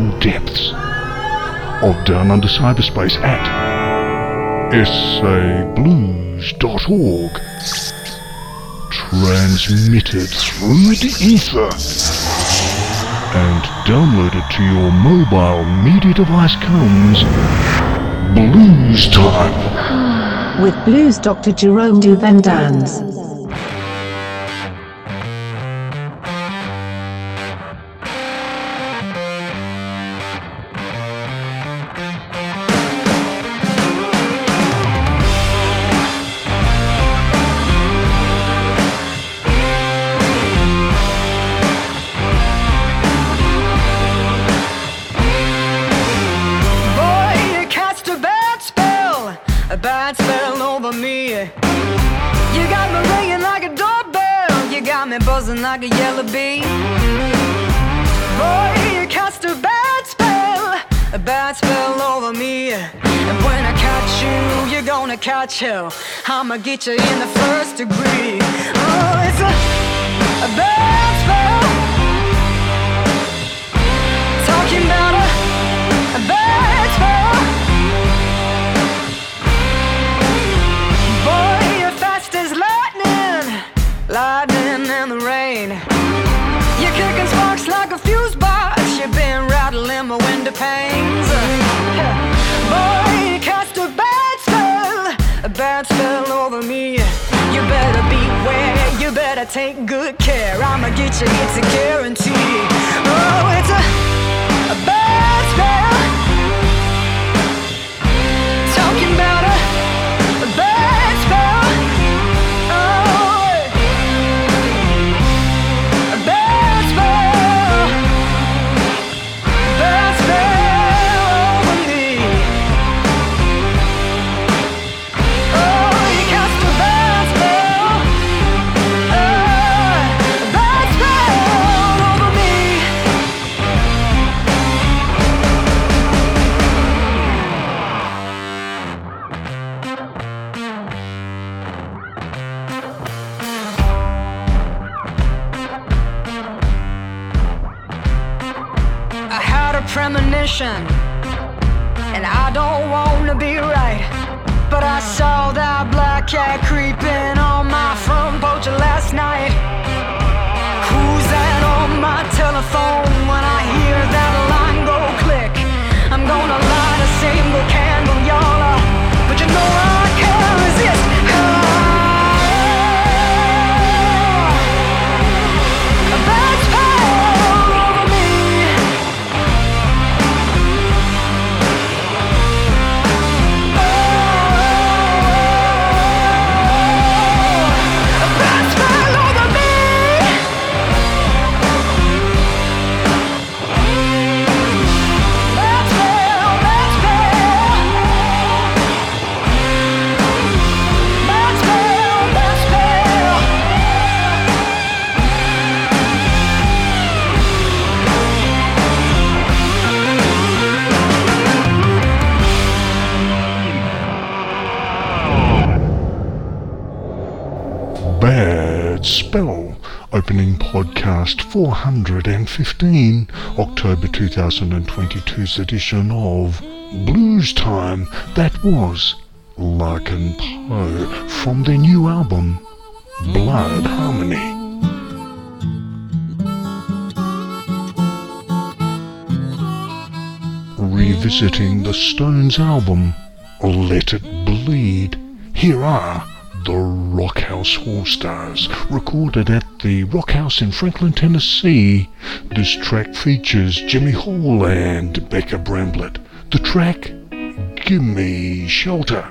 digital depths of Down Under Cyberspace at sablues.org. Transmitted through the ether and downloaded to your mobile media device comes Blues Time. With blues Dr. Jerome Duvendans. Catch hell. I'ma get you in the first degree. Oh, it's a, a bad spell. Talking about a a bad spell. Boy, you're fast as lightning, lightning in the rain. You're kicking sparks like a fuse box. You've been rattling my window panes. Boy, bad spell over me. You better beware, you better take good care. I'ma get you, it's a guarantee. Oh, it's a 415, October 2022's edition of Blues Time. That was Larkin Poe from their new album, Blood Harmony. Revisiting the Stones album, Let It Bleed, here are the Rockhouse All Stars, recorded at the Rockhouse in Franklin, Tennessee. This track features Jimmy Hall and Becca Bramlett. The track, Gimme Shelter.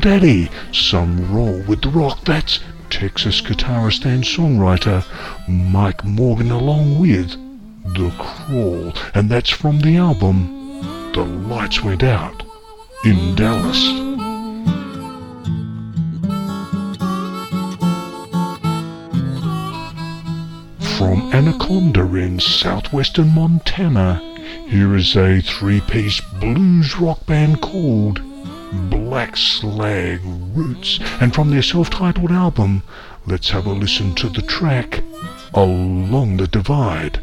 Daddy, Some Roll with the Rock. That's Texas guitarist and songwriter Mike Morgan along with The Crawl. And that's from the album The Lights Went Out in Dallas. From Anaconda in southwestern Montana, here is a three-piece blues rock band called Black Slag Roots, and from their self-titled album, let's have a listen to the track Along the Divide.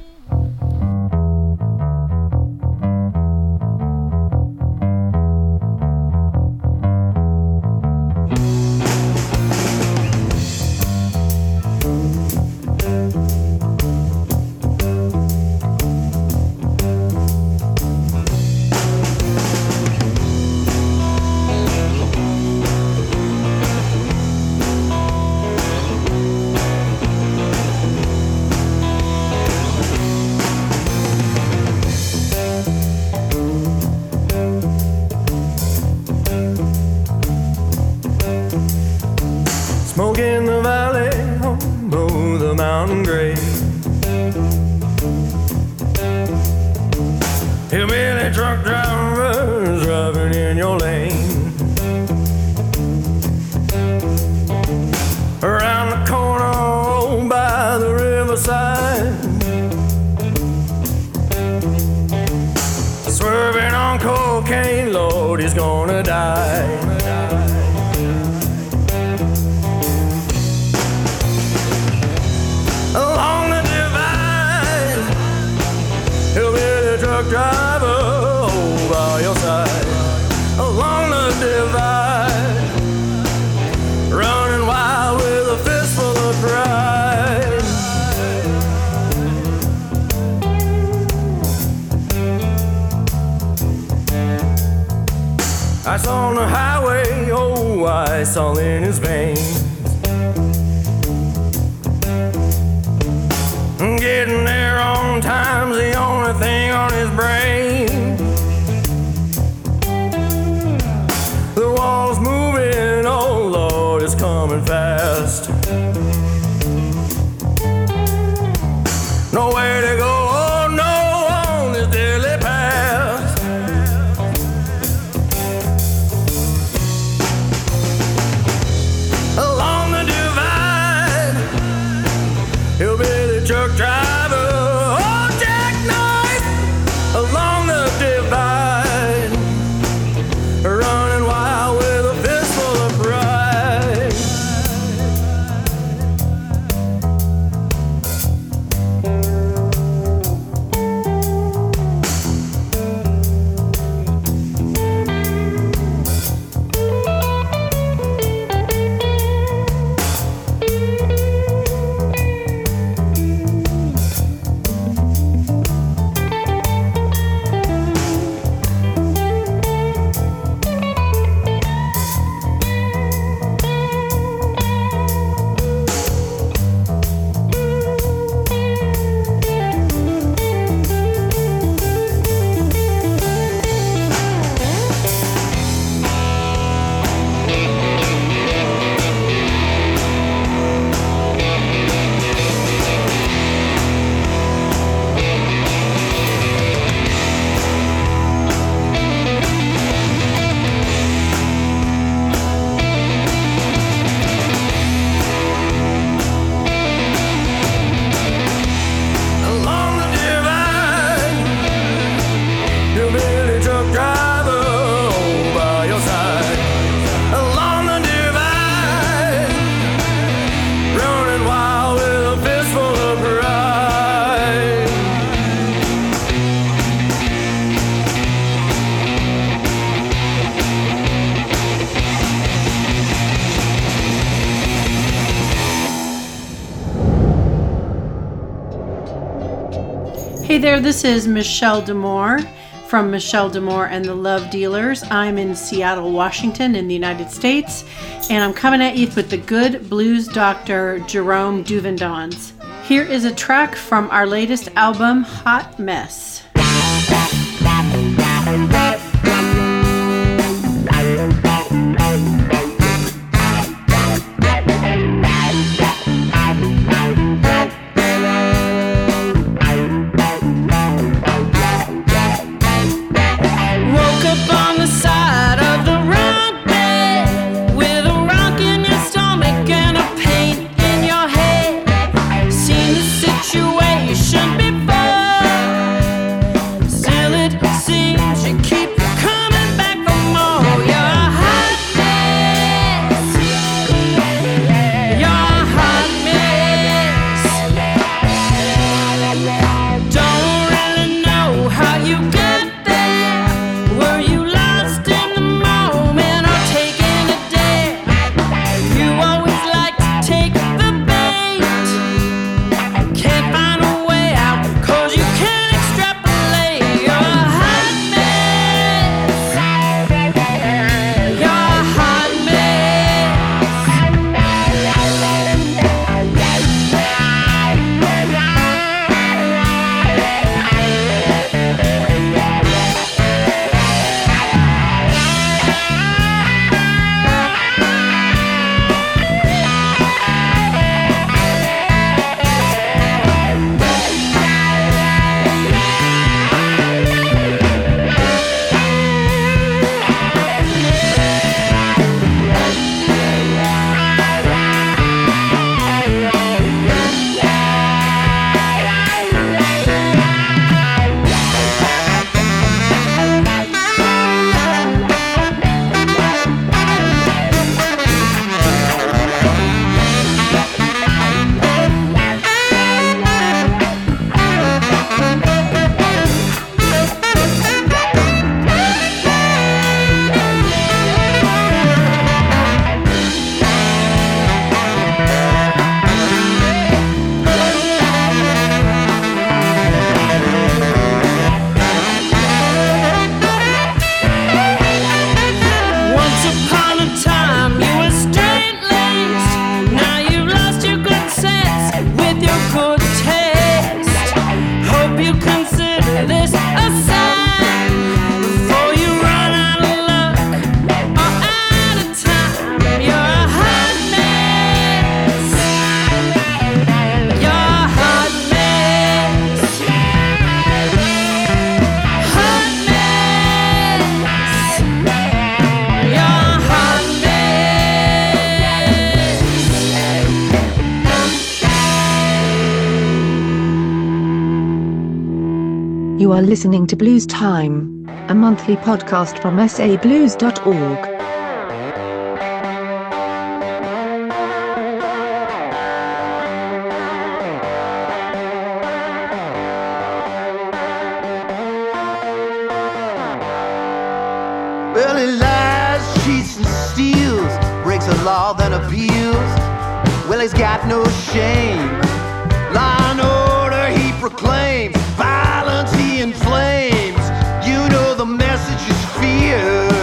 sign. Swerving on cocaine, Lord, he's gonna die. ice all in his veins. This is Michele D'Amour from Michele D'Amour and the Love Dealers. I'm in Seattle, Washington, in the United States, and I'm coming at you with the good blues doctor Jerome Duvendons. Here is a track from our latest album, Hot Mess. Listening to Blues Time, a monthly podcast from sablues.org. Well, he lies, cheats, and steals, breaks a law, then appeals. Well, he's got no shame. Law and order he proclaims, violence he inflames. You know the message is fear.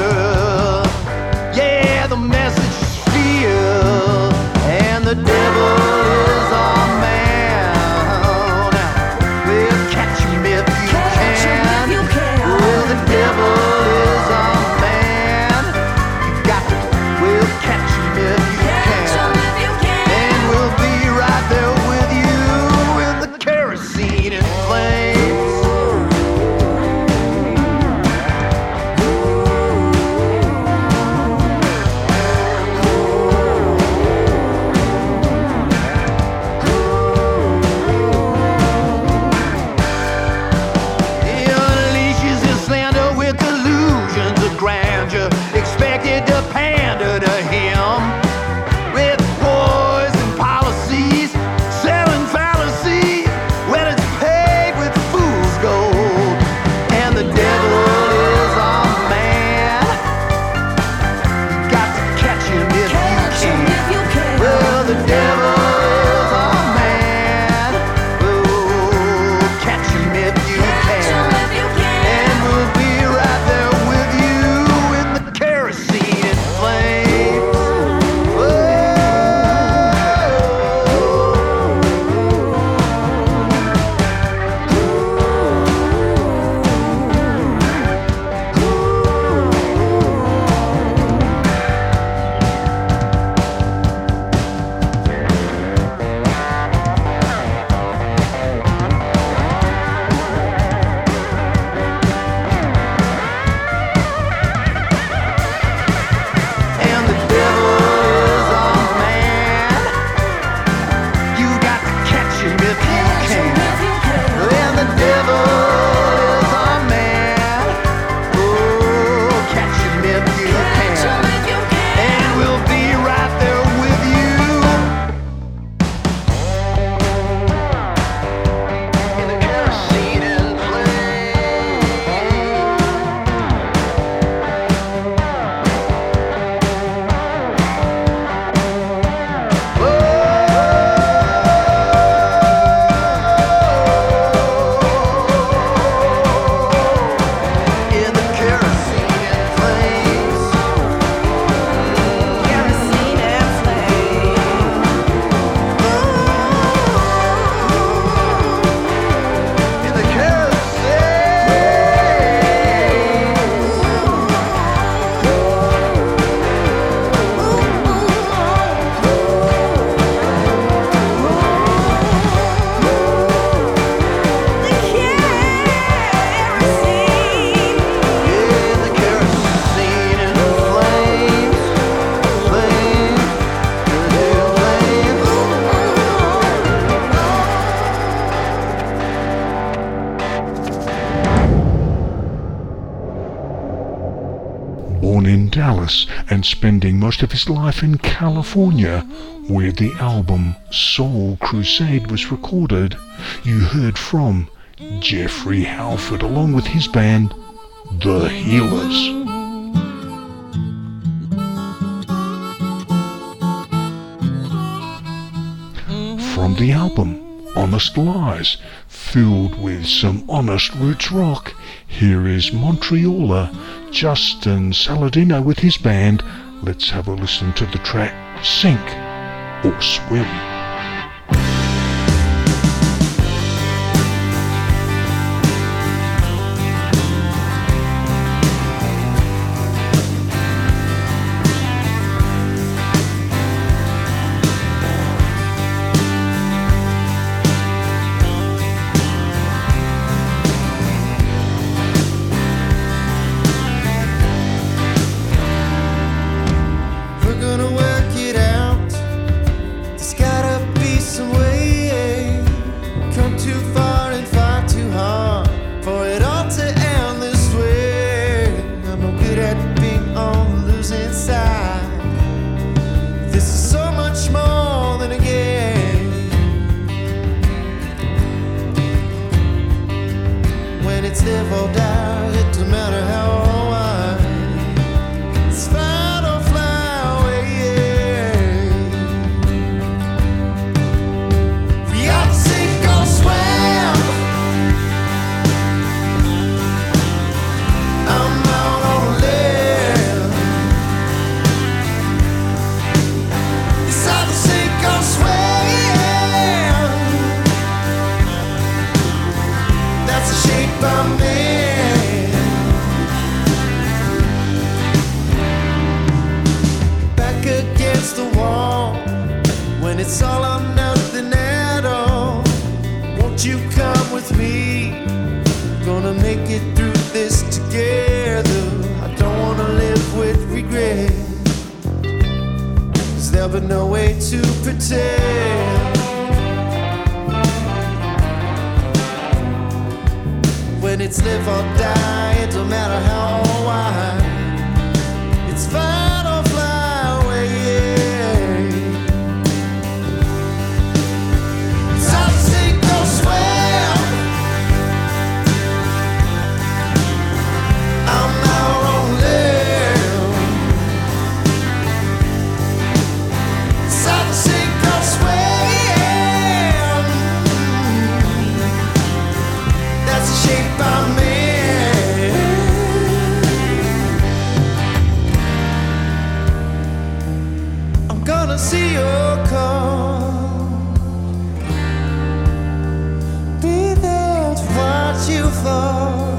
Dallas and spending most of his life in California, where the album Soul Crusade was recorded, you heard from Jeffrey Halford along with his band, The Healers. From the album Honest Lies, filled with some honest roots rock, here is Montrealer Justin Saladino with his band. Let's have a listen to the track Sink or Swim. be you fall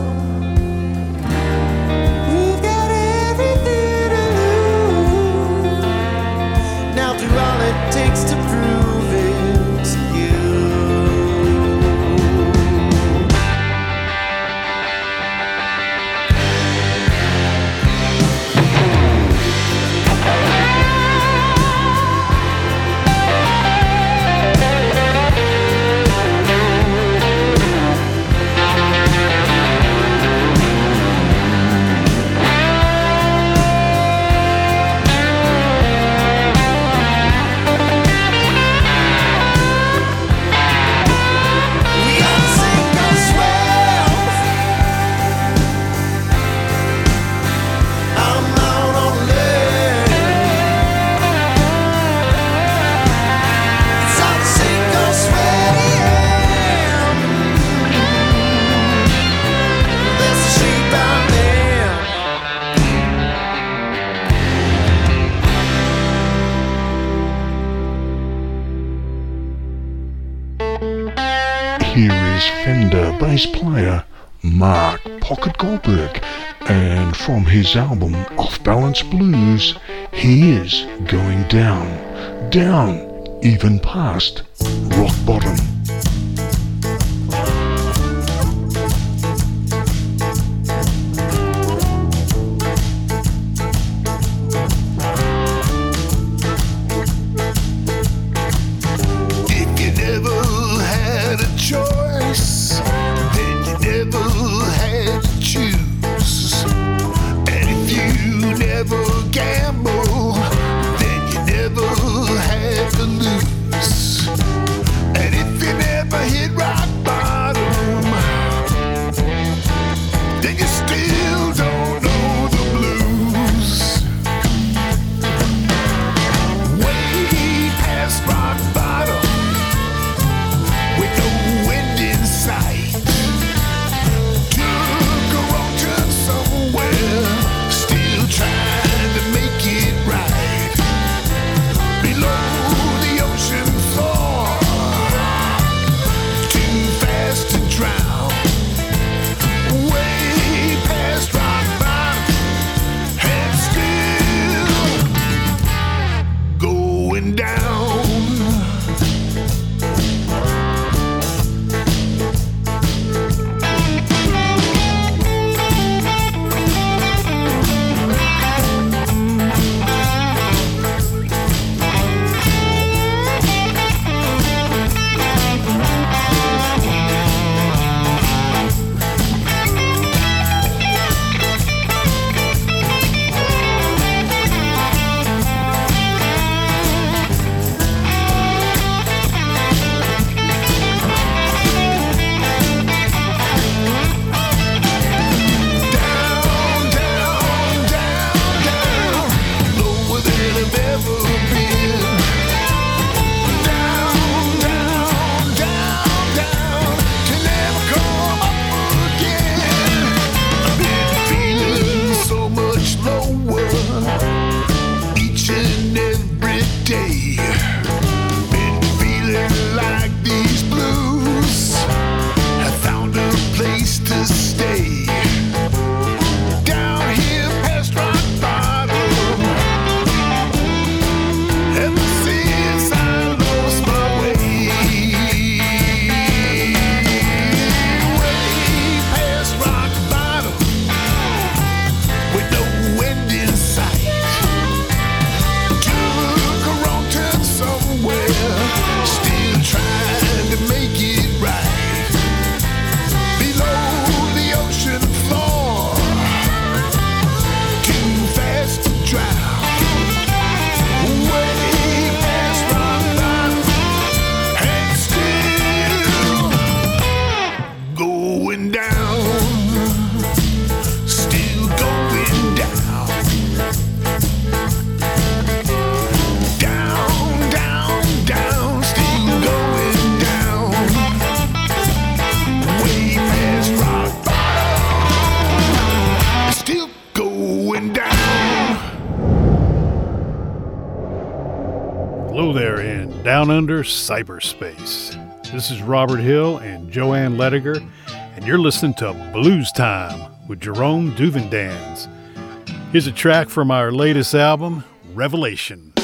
bass player Mark Pocket Goldberg, and from his album Off Balance Blues, he is going down, down, even past rock bottom. Under Cyberspace. This is Robert Hill and Joanne Lediger, and you're listening to Blues Time with Jerome Duvendans. Here's a track from our latest album, Revelation.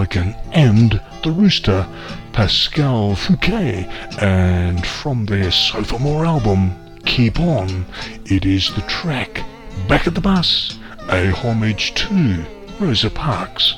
Pelican and the Rooster, Pascal Fouquet, and from their sophomore album, Keep On, it is the track Back at the Bus, a homage to Rosa Parks.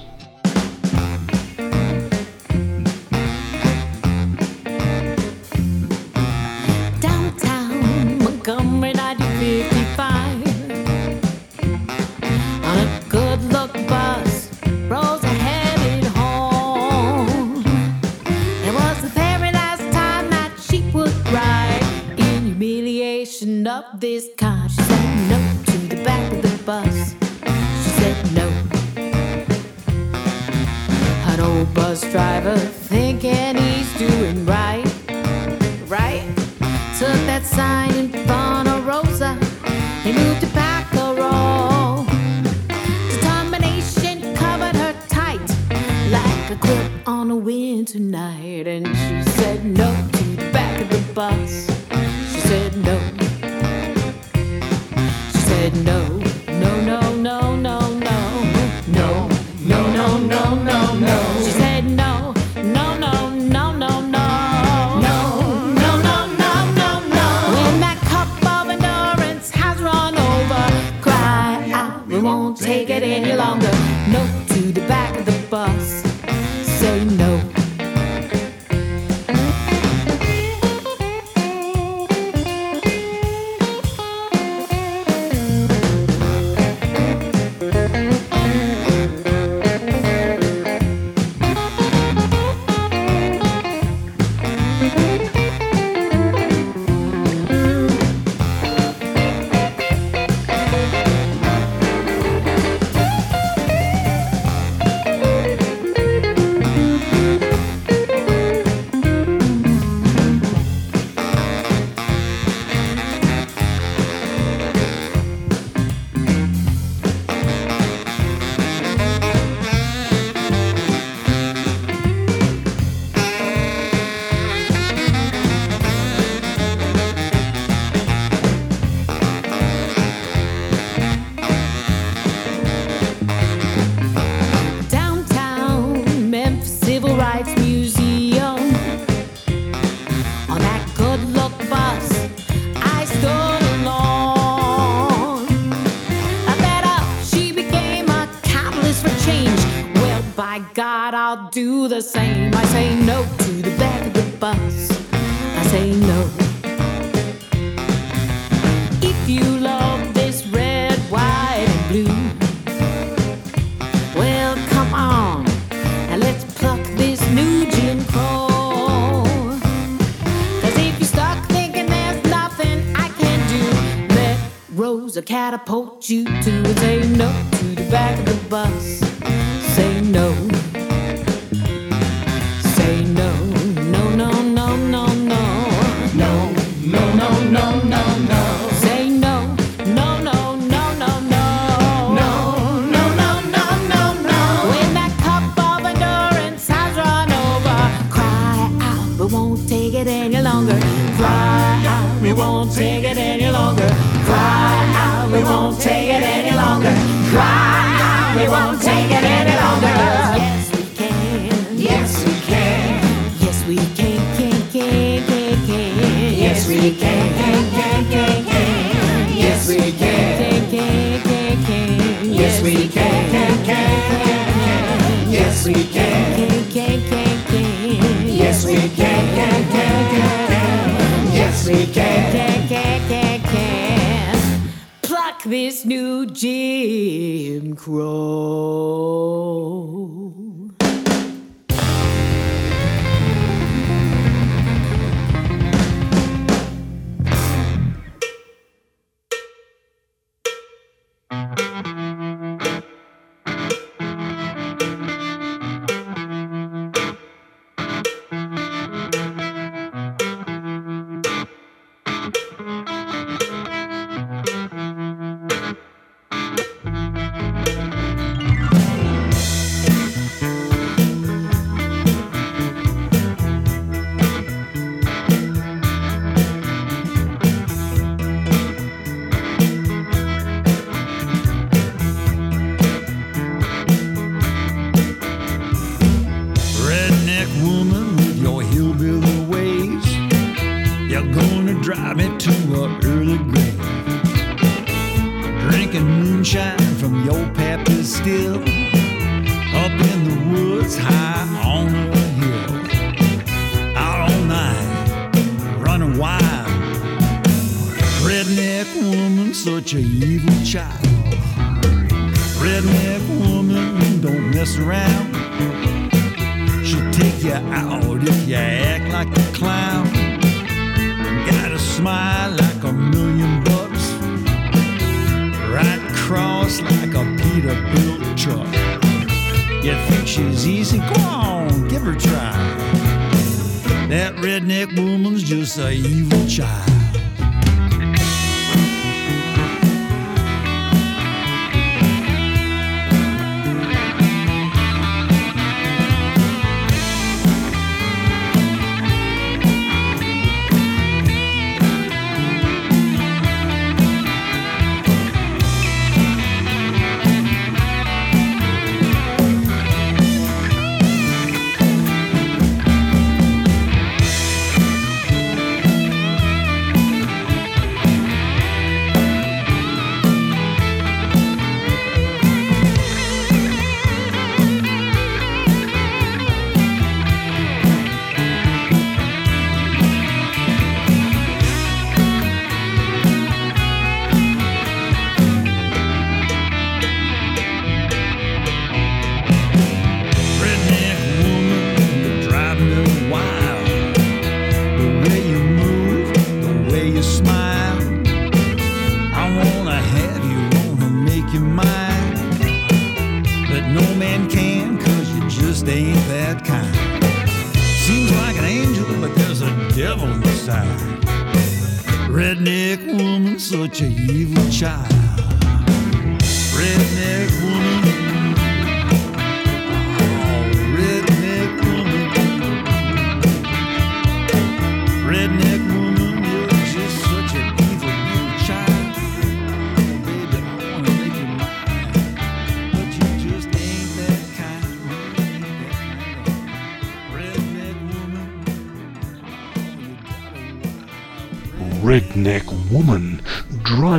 we can. Can, can, can, can. Pluck this new Jim Crow.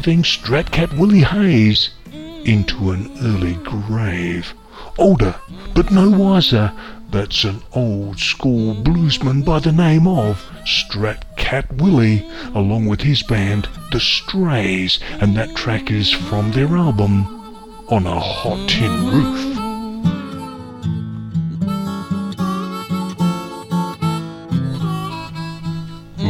Driving Stratcat Willie Hayes into an early grave. Older, but no wiser, that's an old school bluesman by the name of Stratcat Willie, along with his band, The Strays, and that track is from their album, On a Hot Tin Roof.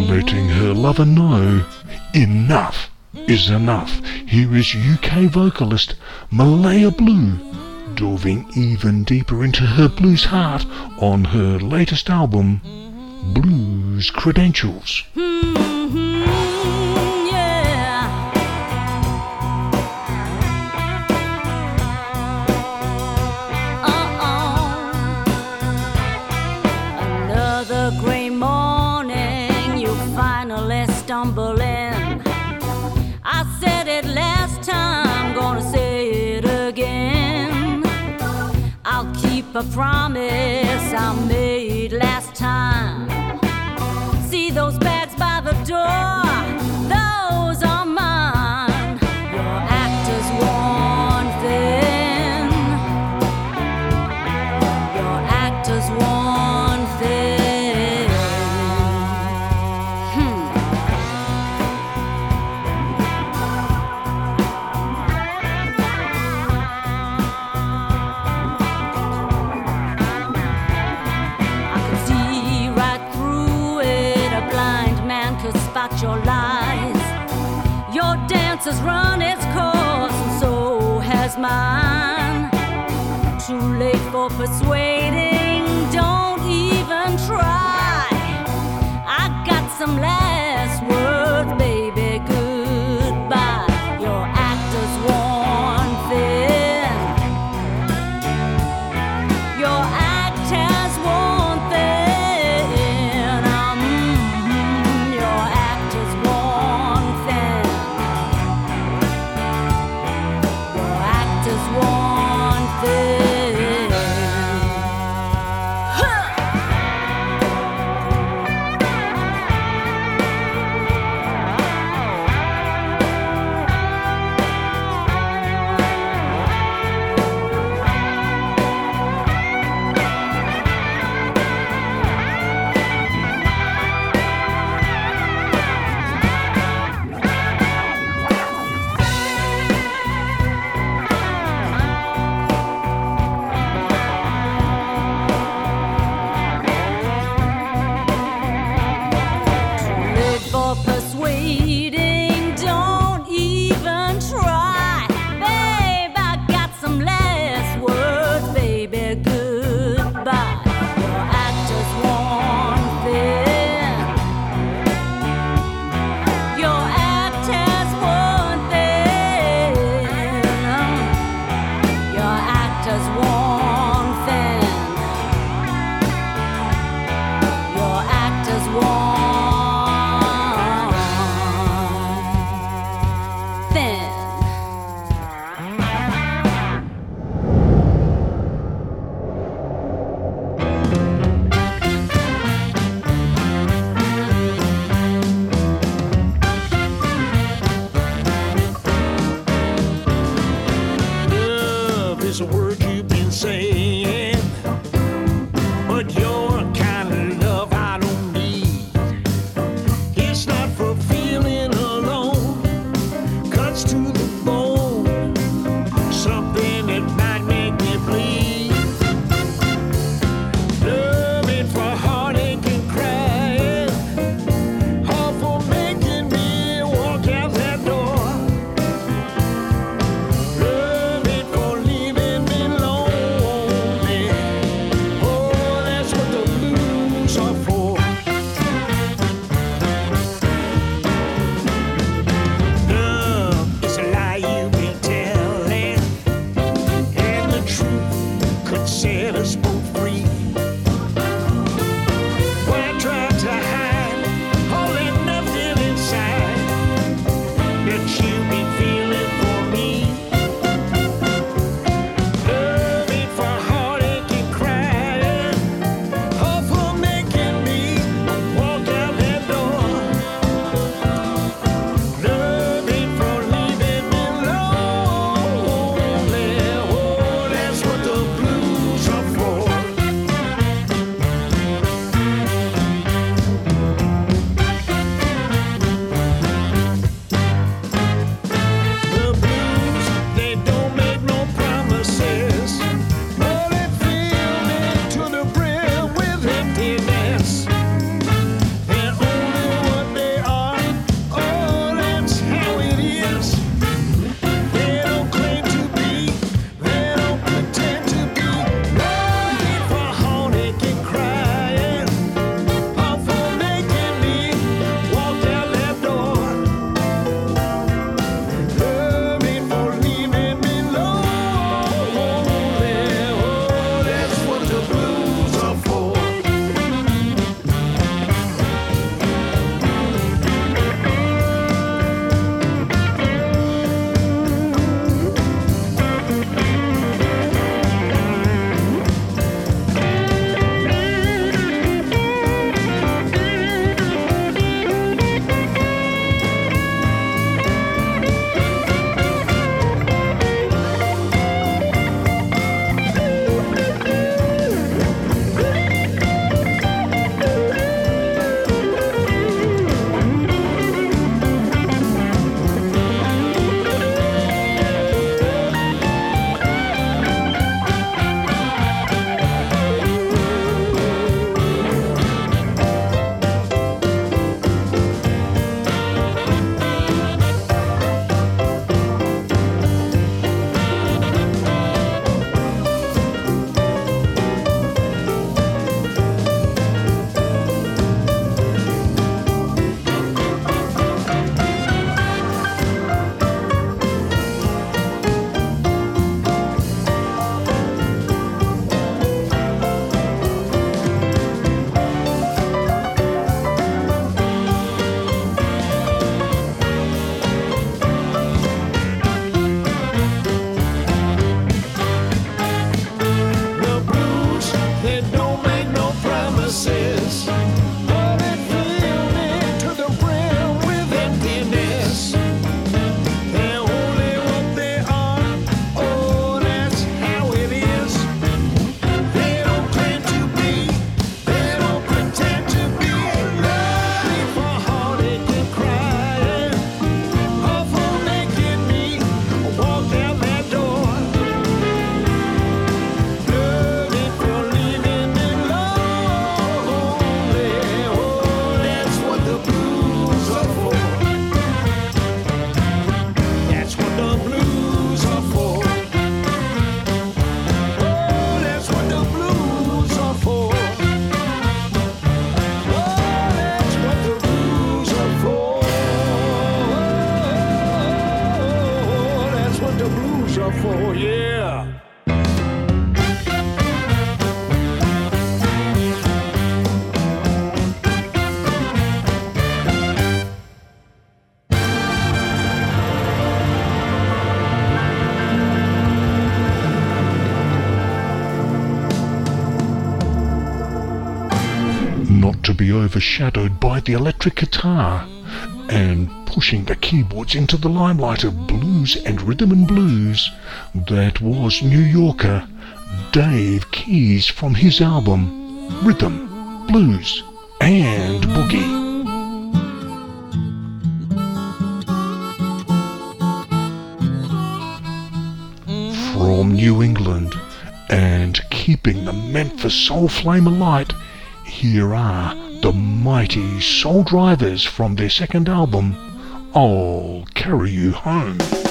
letting her lover know enough is enough. Here is UK vocalist Malaya Blue delving even deeper into her blues heart on her latest album, Blues Credentials. Hmm. Promise I made last time. See those bags by the door, those are mine. Too late for persuading, don't even try. I got some last overshadowed by the electric guitar and pushing the keyboards into the limelight of blues and rhythm and blues. That was New Yorker Dave Keys from his album Rhythm, Blues and Boogie. From New England and keeping the Memphis soul flame alight, here are the mighty Soul Drivers from their second album, I'll Carry You Home.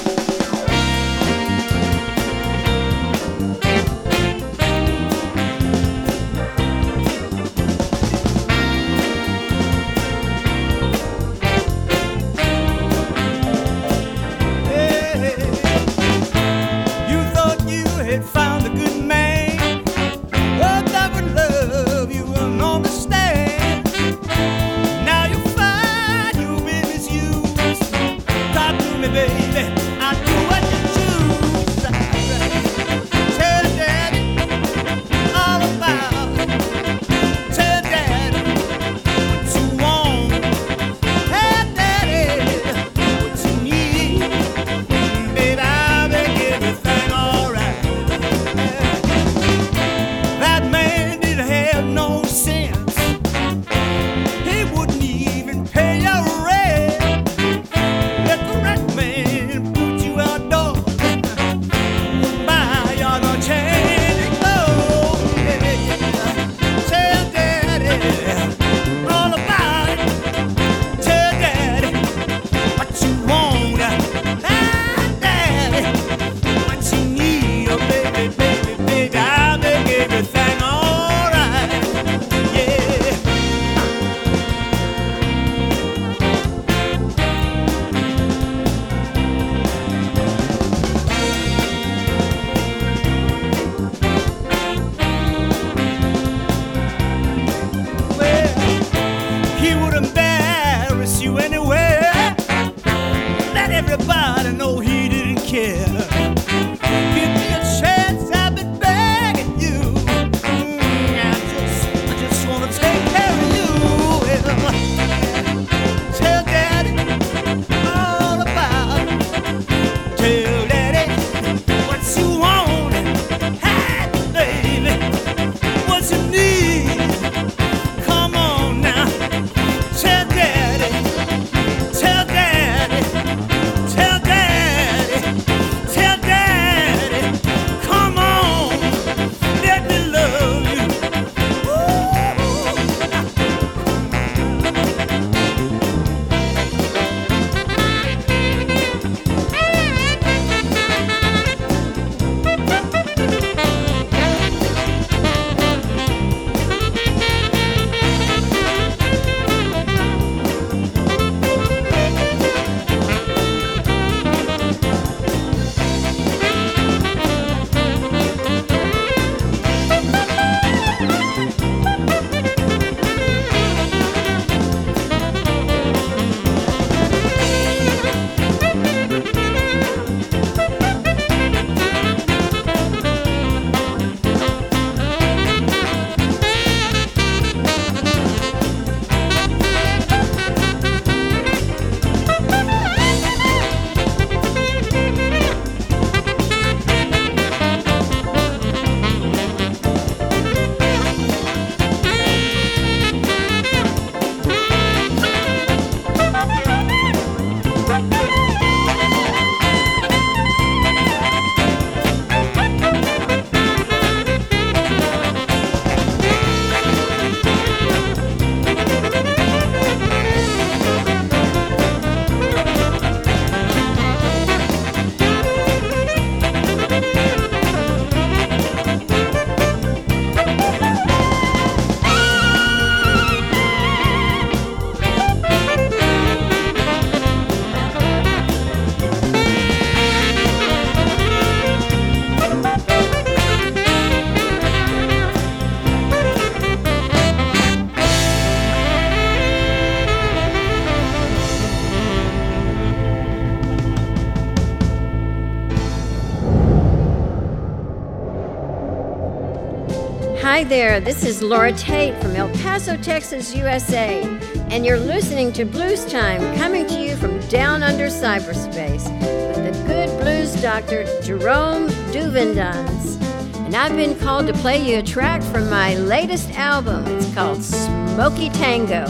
there. This is Laura Tate from El Paso, Texas, USA, and you're listening to Blues Time coming to you from down under cyberspace with the good blues doctor Jerome Duvendans. And I've been called to play you a track from my latest album. It's called Smoky Tango.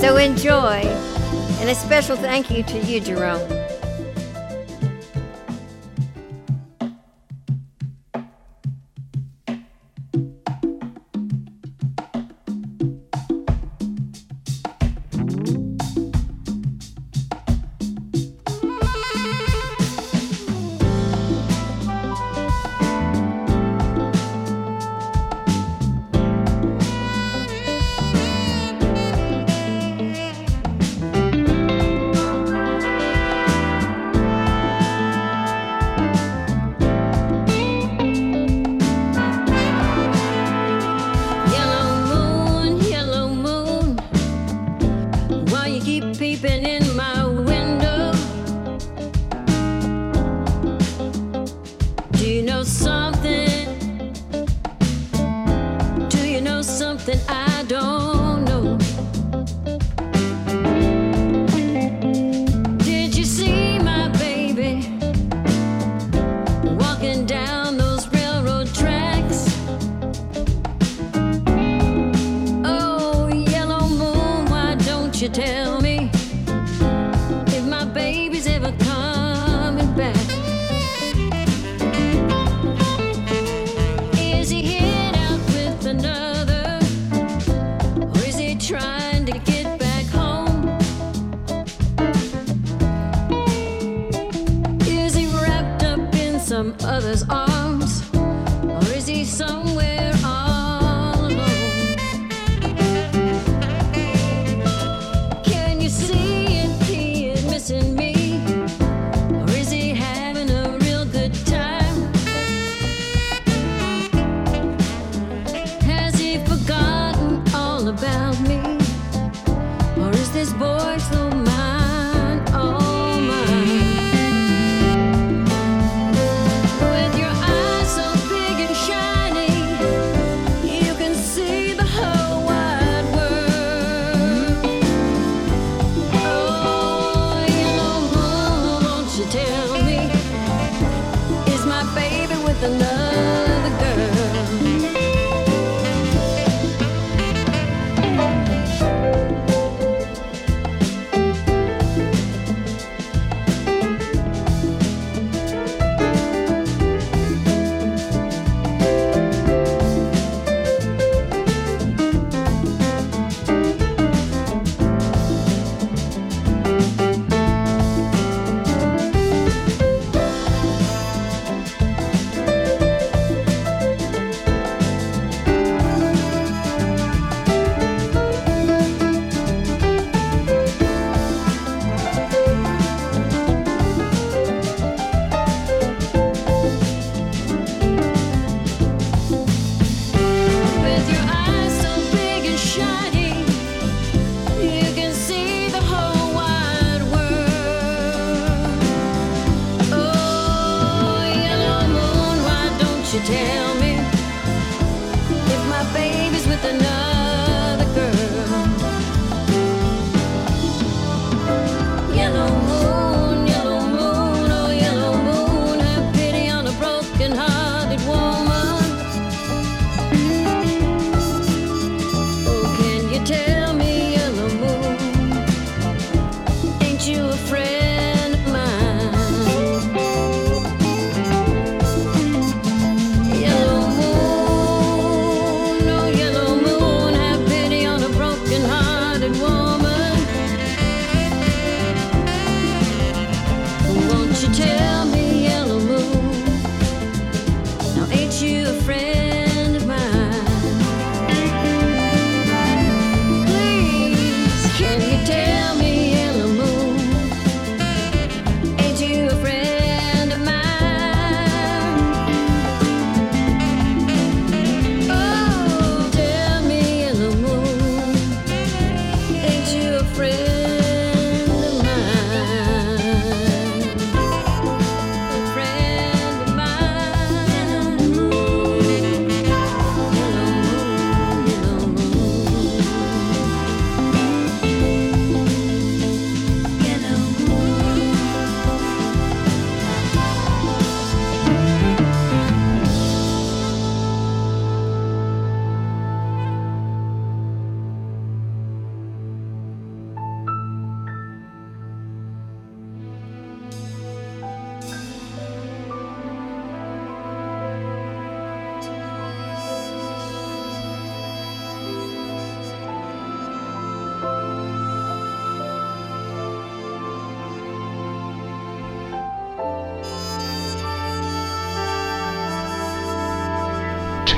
So enjoy, and a special thank you to you, Jerome.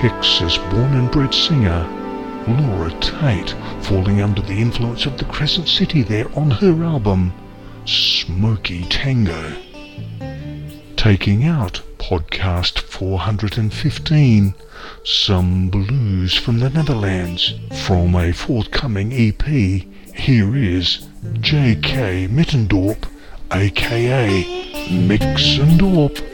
Texas born and bred singer Laura Tate falling under the influence of the Crescent City there on her album Smoky Tango. Taking out podcast 415 Some Blues from the Netherlands from a forthcoming EP. Here is J.K. Mittendorp, aka Mixendorp.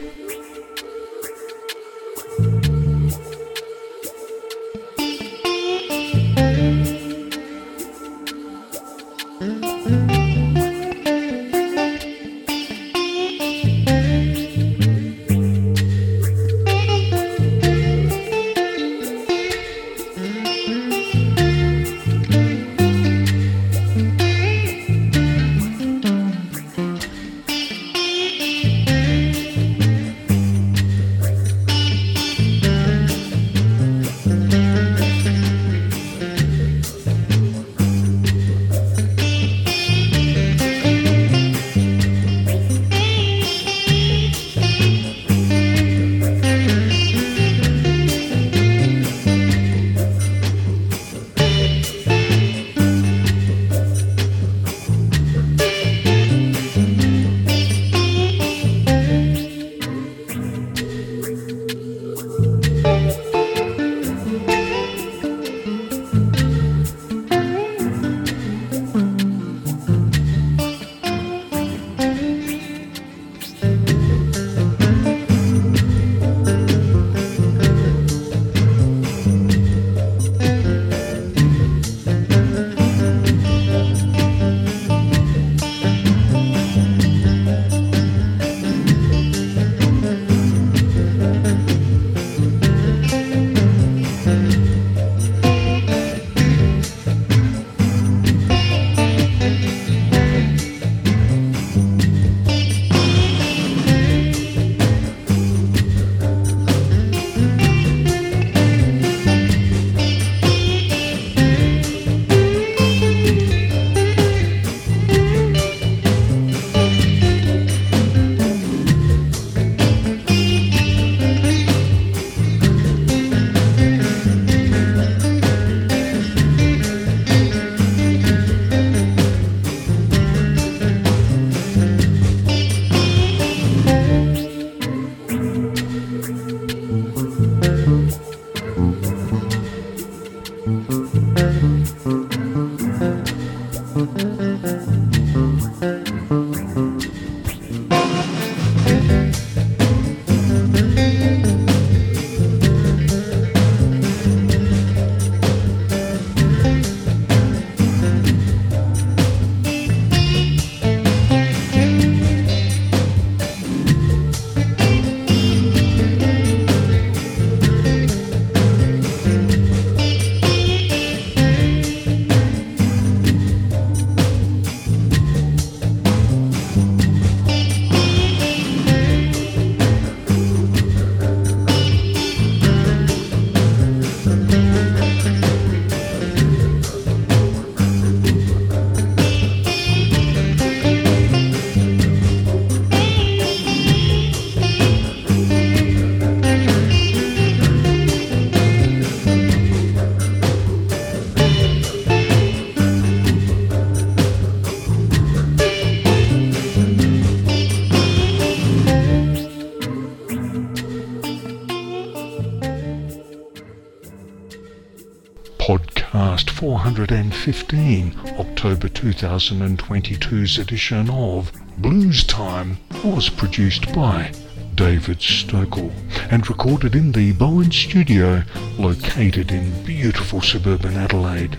Podcast 415, October 2022's edition of Blues Time was produced by David Stokel and recorded in the Bowen Studio located in beautiful suburban Adelaide.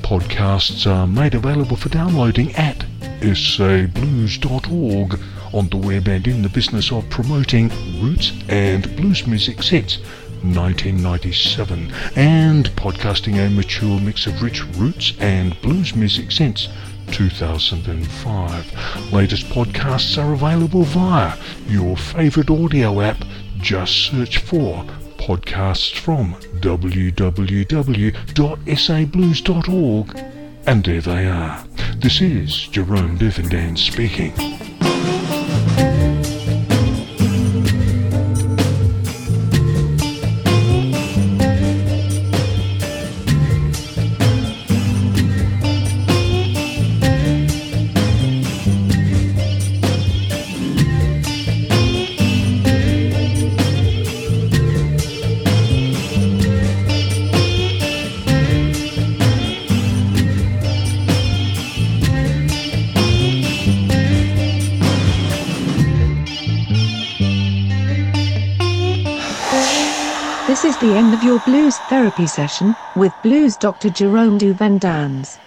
Podcasts are made available for downloading at sablues.org on the web and in the business of promoting roots and blues music sets 1997 and podcasting a mature mix of rich roots and blues music since 2005. Latest podcasts are available via your favorite audio app. Just search for podcasts from www.sablues.org and there they are. This is Jerome Duvendan speaking. Your blues therapy session with blues Dr. Jerome Duvendans.